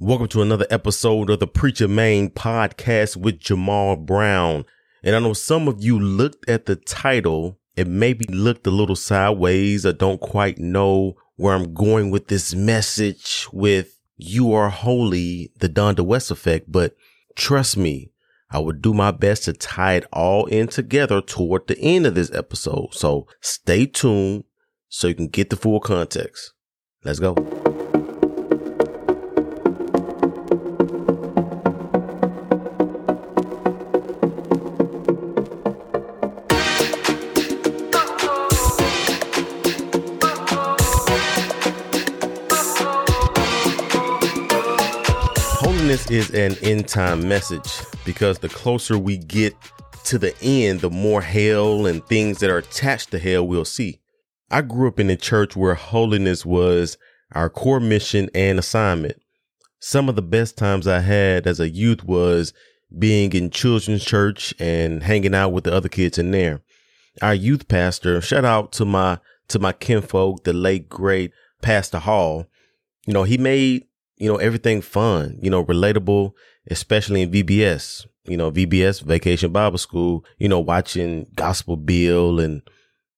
Welcome to another episode of the Preacher Main podcast with Jamal Brown. And I know some of you looked at the title and maybe looked a little sideways or don't quite know where I'm going with this message with You Are Holy, the Donda West effect. But trust me, I will do my best to tie it all in together toward the end of this episode. So stay tuned so you can get the full context. Let's go. Is an end time message because the closer we get to the end, the more hell and things that are attached to hell we'll see. I grew up in a church where holiness was our core mission and assignment. Some of the best times I had as a youth was being in children's church and hanging out with the other kids in there. Our youth pastor, shout out to my to my kinfolk, the late great Pastor Hall. You know, he made you know, everything fun, you know, relatable, especially in VBS, you know, VBS Vacation Bible School, you know, watching Gospel Bill and,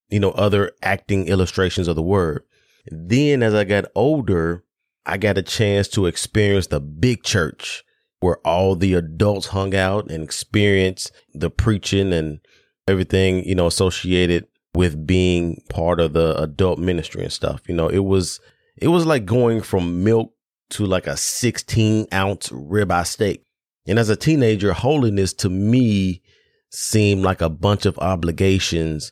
you know, other acting illustrations of the word. Then as I got older, I got a chance to experience the big church where all the adults hung out and experienced the preaching and everything, you know, associated with being part of the adult ministry and stuff. You know, it was, it was like going from milk to like a 16 ounce ribeye steak. And as a teenager, holiness to me seemed like a bunch of obligations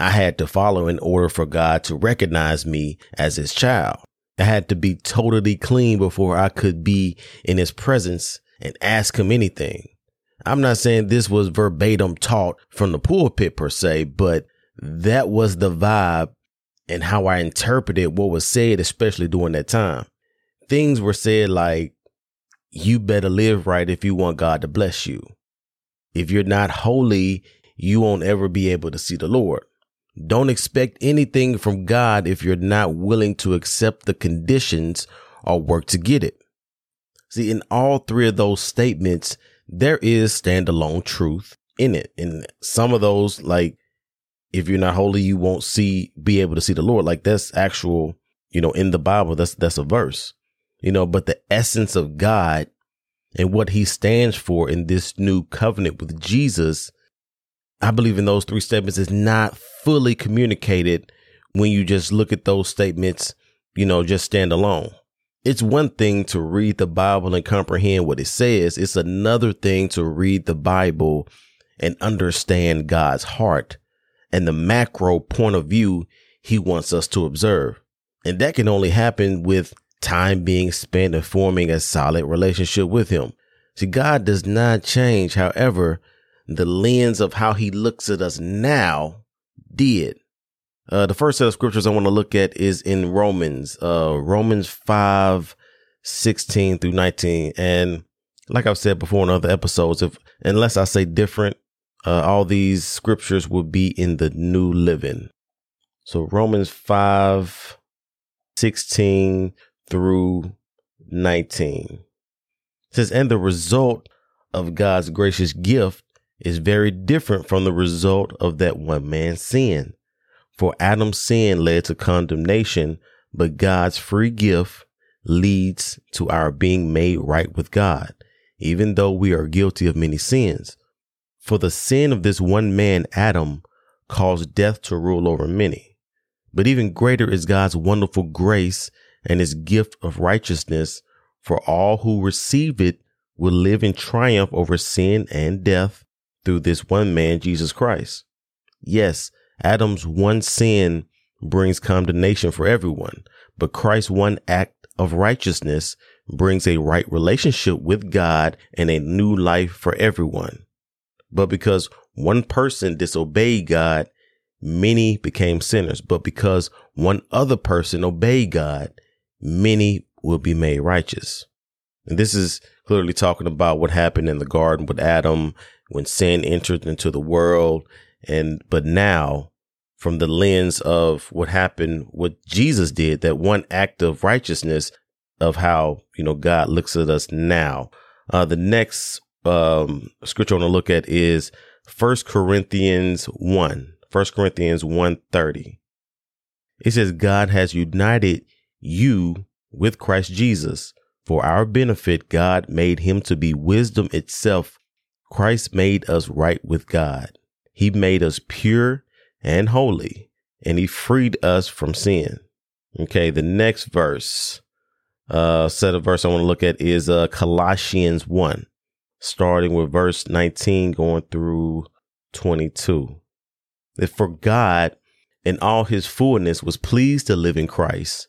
I had to follow in order for God to recognize me as his child. I had to be totally clean before I could be in his presence and ask him anything. I'm not saying this was verbatim taught from the pulpit per se, but that was the vibe and how I interpreted what was said, especially during that time things were said like, you better live right if you want God to bless you. If you're not holy, you won't ever be able to see the Lord. Don't expect anything from God if you're not willing to accept the conditions or work to get it. See, in all three of those statements, there is standalone truth in it. And some of those, like, if you're not holy, you won't see, be able to see the Lord. Like that's actual, you know, in the Bible, that's, that's a verse you know, but the essence of God and what he stands for in this new covenant with Jesus, I believe in those three statements is not fully communicated when you just look at those statements, you know, just stand alone. It's one thing to read the Bible and comprehend what it says. It's another thing to read the Bible and understand God's heart and the macro point of view he wants us to observe. And that can only happen with time being spent in forming a solid relationship with him. See, God does not change. However, the lens of how he looks at us now did. Uh, the first set of scriptures I want to look at is in Romans, uh, Romans 5, 16 through 19. And like I've said before in other episodes, if, unless I say different, uh, all these scriptures will be in the new living. So Romans 5, 16 through 19. It says, and the result of God's gracious gift is very different from the result of that one man's sin. For Adam's sin led to condemnation, but God's free gift leads to our being made right with God, even though we are guilty of many sins. For the sin of this one man, Adam, caused death to rule over many. But even greater is God's wonderful grace and his gift of righteousness for all who receive it will live in triumph over sin and death through this one man, Jesus Christ. Yes, Adam's one sin brings condemnation for everyone, but Christ's one act of righteousness brings a right relationship with God and a new life for everyone. But because one person disobeyed God, many became sinners. But because one other person obeyed God, many will be made righteous. And this is clearly talking about what happened in the garden with Adam when sin entered into the world. And, but now from the lens of what happened, what Jesus did, that one act of righteousness of how, you know, God looks at us now. Uh, the next um, scripture I want to look at is First Corinthians 1. 1 Corinthians 1.30. It says, God has united you with Christ Jesus. For our benefit, God made him to be wisdom itself. Christ made us right with God. He made us pure and holy, and he freed us from sin. Okay, the next verse, uh, set of verse I want to look at is uh, Colossians 1, starting with verse 19 going through 22. That for God in all his fullness was pleased to live in Christ,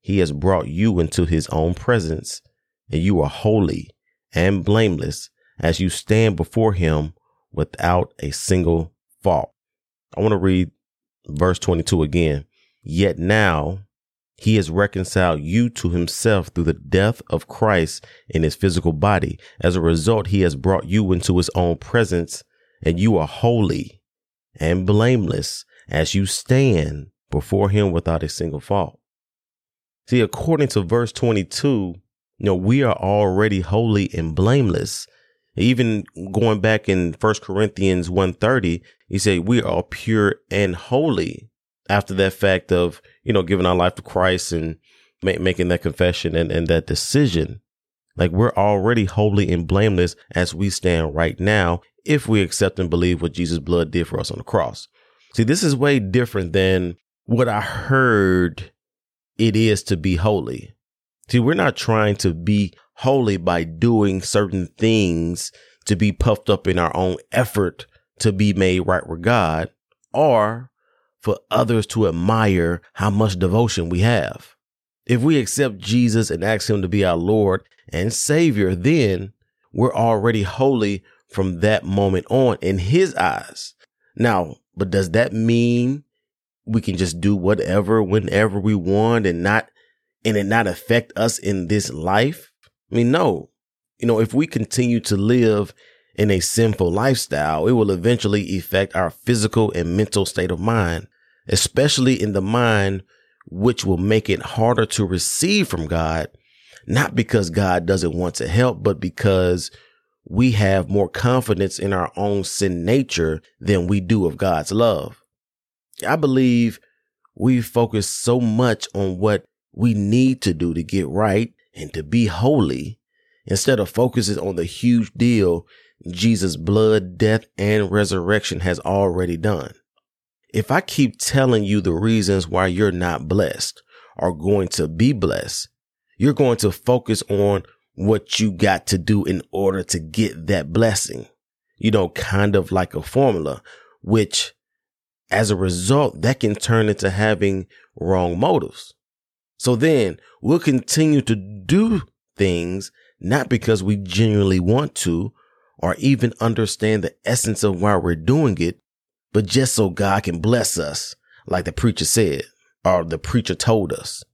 he has brought you into his own presence, and you are holy and blameless as you stand before him without a single fault. I want to read verse 22 again. Yet now he has reconciled you to himself through the death of Christ in his physical body. As a result, he has brought you into his own presence and you are holy and blameless as you stand before him without a single fault. See, according to verse 22, you know, we are already holy and blameless. Even going back in First Corinthians 130, he said we are pure and holy after that fact of, you know, giving our life to Christ and ma- making that confession and, and that decision. Like we're already holy and blameless as we stand right now if we accept and believe what Jesus' blood did for us on the cross. See, this is way different than what I heard it is to be holy. See, we're not trying to be holy by doing certain things to be puffed up in our own effort to be made right with God or for others to admire how much devotion we have. If we accept Jesus and ask him to be our Lord and Savior, then we're already holy from that moment on in his eyes. Now, but does that mean we can just do whatever whenever we want and not and it not affect us in this life? I mean, no. You know, if we continue to live in a sinful lifestyle, it will eventually affect our physical and mental state of mind, especially in the mind, which will make it harder to receive from God, not because God doesn't want to help, but because we have more confidence in our own sin nature than we do of God's love. I believe we focus so much on what we need to do to get right and to be holy instead of focusing on the huge deal Jesus' blood, death, and resurrection has already done. If I keep telling you the reasons why you're not blessed or going to be blessed, you're going to focus on what you got to do in order to get that blessing. You know, kind of like a formula, which as a result, that can turn into having wrong motives. So then we'll continue to do things not because we genuinely want to or even understand the essence of why we're doing it, but just so God can bless us, like the preacher said, or the preacher told us.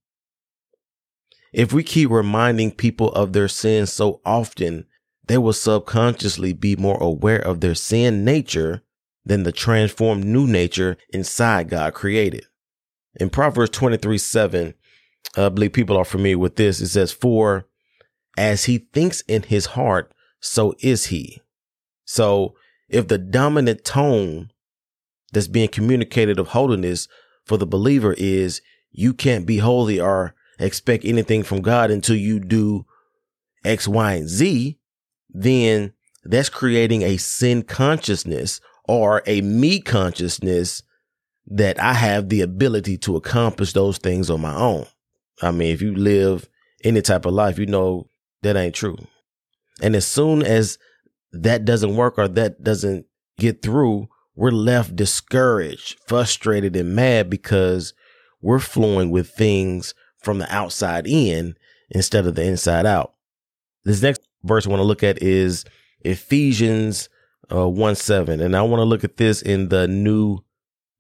If we keep reminding people of their sins so often, they will subconsciously be more aware of their sin nature than the transformed new nature inside God created. In Proverbs 23 7, I believe people are familiar with this. It says, For as he thinks in his heart, so is he. So if the dominant tone that's being communicated of holiness for the believer is you can't be holy or expect anything from God until you do X, Y, and Z, then that's creating a sin consciousness or a me consciousness that I have the ability to accomplish those things on my own. I mean, if you live any type of life, you know that ain't true. And as soon as that doesn't work or that doesn't get through, we're left discouraged, frustrated, and mad because we're flowing with things from the outside in instead of the inside out. This next verse I want to look at is Ephesians uh, 1 7. And I want to look at this in the new,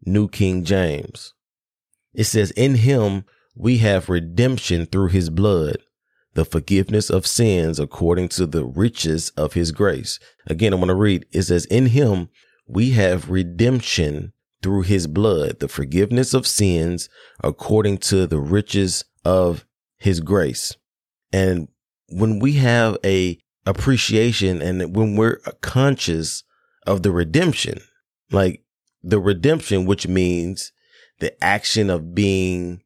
New King James. It says, In him we have redemption through his blood, the forgiveness of sins according to the riches of his grace. Again, I want to read. It says, In him we have redemption through his blood, the forgiveness of sins according to the riches of his grace. And when we have a appreciation and when we're conscious of the redemption, like the redemption, which means the action of being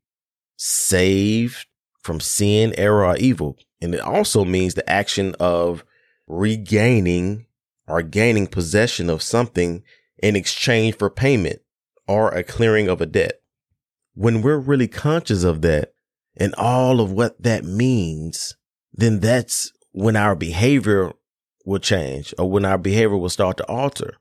saved from sin, error, or evil. And it also means the action of regaining or gaining possession of something in exchange for payment or a clearing of a debt. When we're really conscious of that and all of what that means, then that's when our behavior will change or when our behavior will start to alter.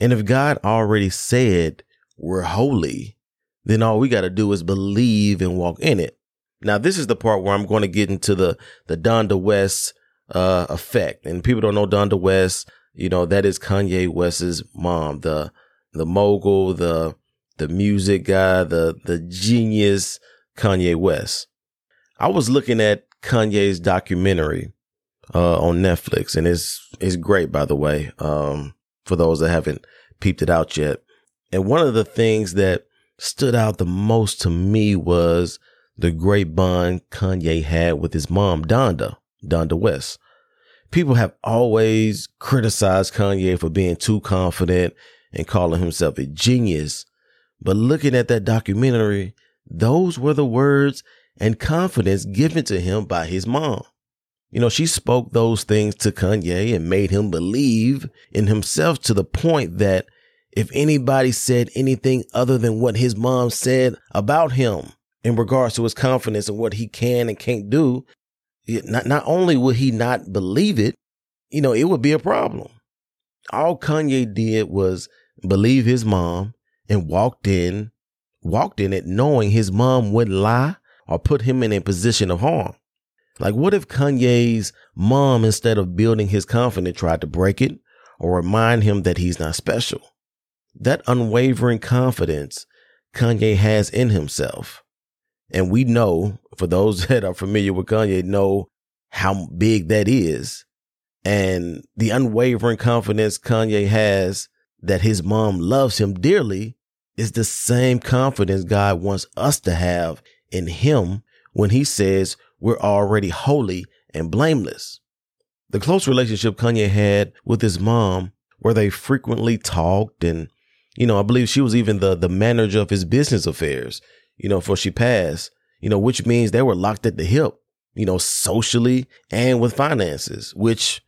And if God already said we're holy, then all we got to do is believe and walk in it. Now, this is the part where I'm going to get into the, the Donda West, uh, effect. And people don't know Donda West. You know, that is Kanye West's mom, the, the mogul, the, the music guy, the, the genius Kanye West. I was looking at Kanye's documentary uh, on Netflix, and it's it's great, by the way. Um, for those that haven't peeped it out yet, and one of the things that stood out the most to me was the great bond Kanye had with his mom, Donda, Donda West. People have always criticized Kanye for being too confident and calling himself a genius. But looking at that documentary, those were the words and confidence given to him by his mom. You know, she spoke those things to Kanye and made him believe in himself to the point that if anybody said anything other than what his mom said about him in regards to his confidence and what he can and can't do, not, not only would he not believe it, you know, it would be a problem. All Kanye did was believe his mom and walked in, walked in it knowing his mom wouldn't lie or put him in a position of harm. Like, what if Kanye's mom, instead of building his confidence, tried to break it or remind him that he's not special? That unwavering confidence Kanye has in himself. And we know, for those that are familiar with Kanye, know how big that is. And the unwavering confidence Kanye has that his mom loves him dearly is the same confidence God wants us to have in him when he says we're already holy and blameless. The close relationship Kanye had with his mom, where they frequently talked and, you know, I believe she was even the, the manager of his business affairs, you know, before she passed, you know, which means they were locked at the hip, you know, socially and with finances, which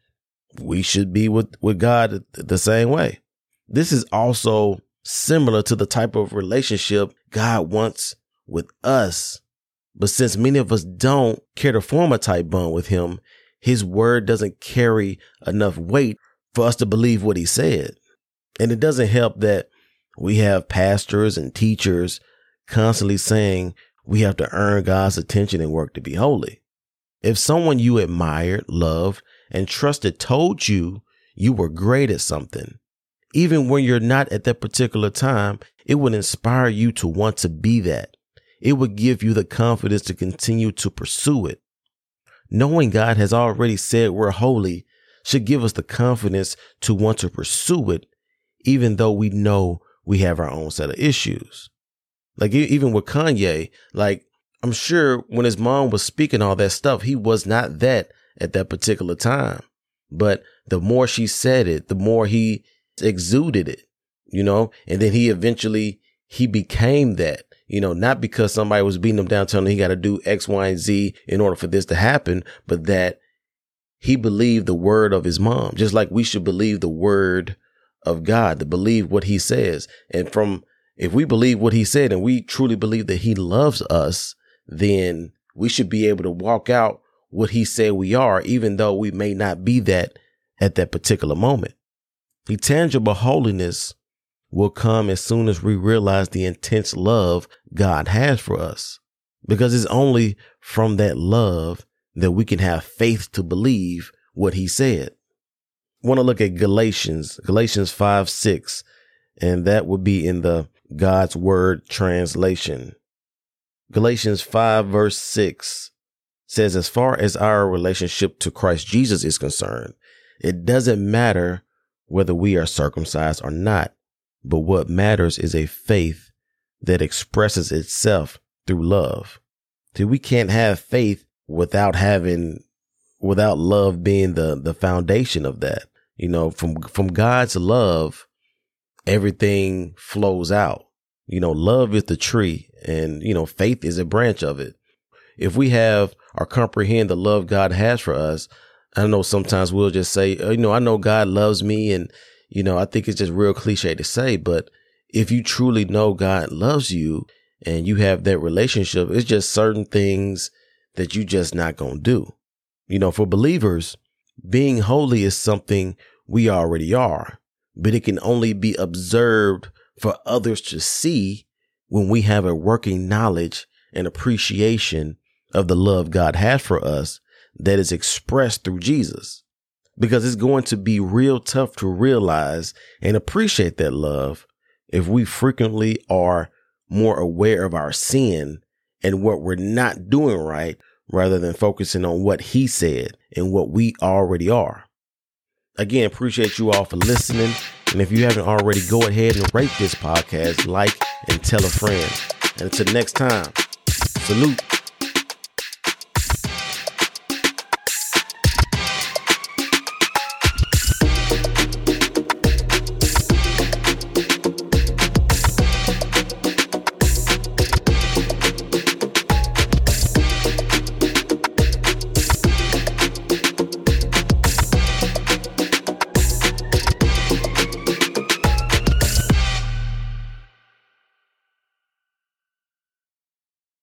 we should be with, with God the same way. This is also similar to the type of relationship God wants with us but since many of us don't care to form a tight bond with him, his word doesn't carry enough weight for us to believe what he said. And it doesn't help that we have pastors and teachers constantly saying we have to earn God's attention and work to be holy. If someone you admired, loved, and trusted told you you were great at something, even when you're not at that particular time, it would inspire you to want to be that it would give you the confidence to continue to pursue it. Knowing God has already said we're holy should give us the confidence to want to pursue it, even though we know we have our own set of issues. Like even with Kanye, like I'm sure when his mom was speaking all that stuff, he was not that at that particular time. But the more she said it, the more he exuded it, you know, and then he eventually he became that you know, not because somebody was beating him down telling him he got to do X, Y, and Z in order for this to happen, but that he believed the word of his mom, just like we should believe the word of God, to believe what he says. And from, if we believe what he said and we truly believe that he loves us, then we should be able to walk out what he said we are, even though we may not be that at that particular moment. The tangible holiness will come as soon as we realize the intense love God has for us. Because it's only from that love that we can have faith to believe what he said. Want to look at Galatians, Galatians 5 6, and that would be in the God's Word translation. Galatians 5 verse 6 says, as far as our relationship to Christ Jesus is concerned, it doesn't matter whether we are circumcised or not, but what matters is a faith that expresses itself through love. See, we can't have faith without having, without love being the, the foundation of that. You know, from, from God's love, everything flows out. You know, love is the tree and, you know, faith is a branch of it. If we have or comprehend the love God has for us, I know sometimes we'll just say, oh, you know, I know God loves me. And, you know, I think it's just real cliche to say, but if you truly know God loves you and you have that relationship, it's just certain things that you just not going to do. You know, for believers, being holy is something we already are, but it can only be observed for others to see when we have a working knowledge and appreciation of the love God has for us that is expressed through Jesus. Because it's going to be real tough to realize and appreciate that love if we frequently are more aware of our sin and what we're not doing right rather than focusing on what he said and what we already are. Again, appreciate you all for listening. And if you haven't already, go ahead and rate this podcast, like, and tell a friend. And until next time, salute.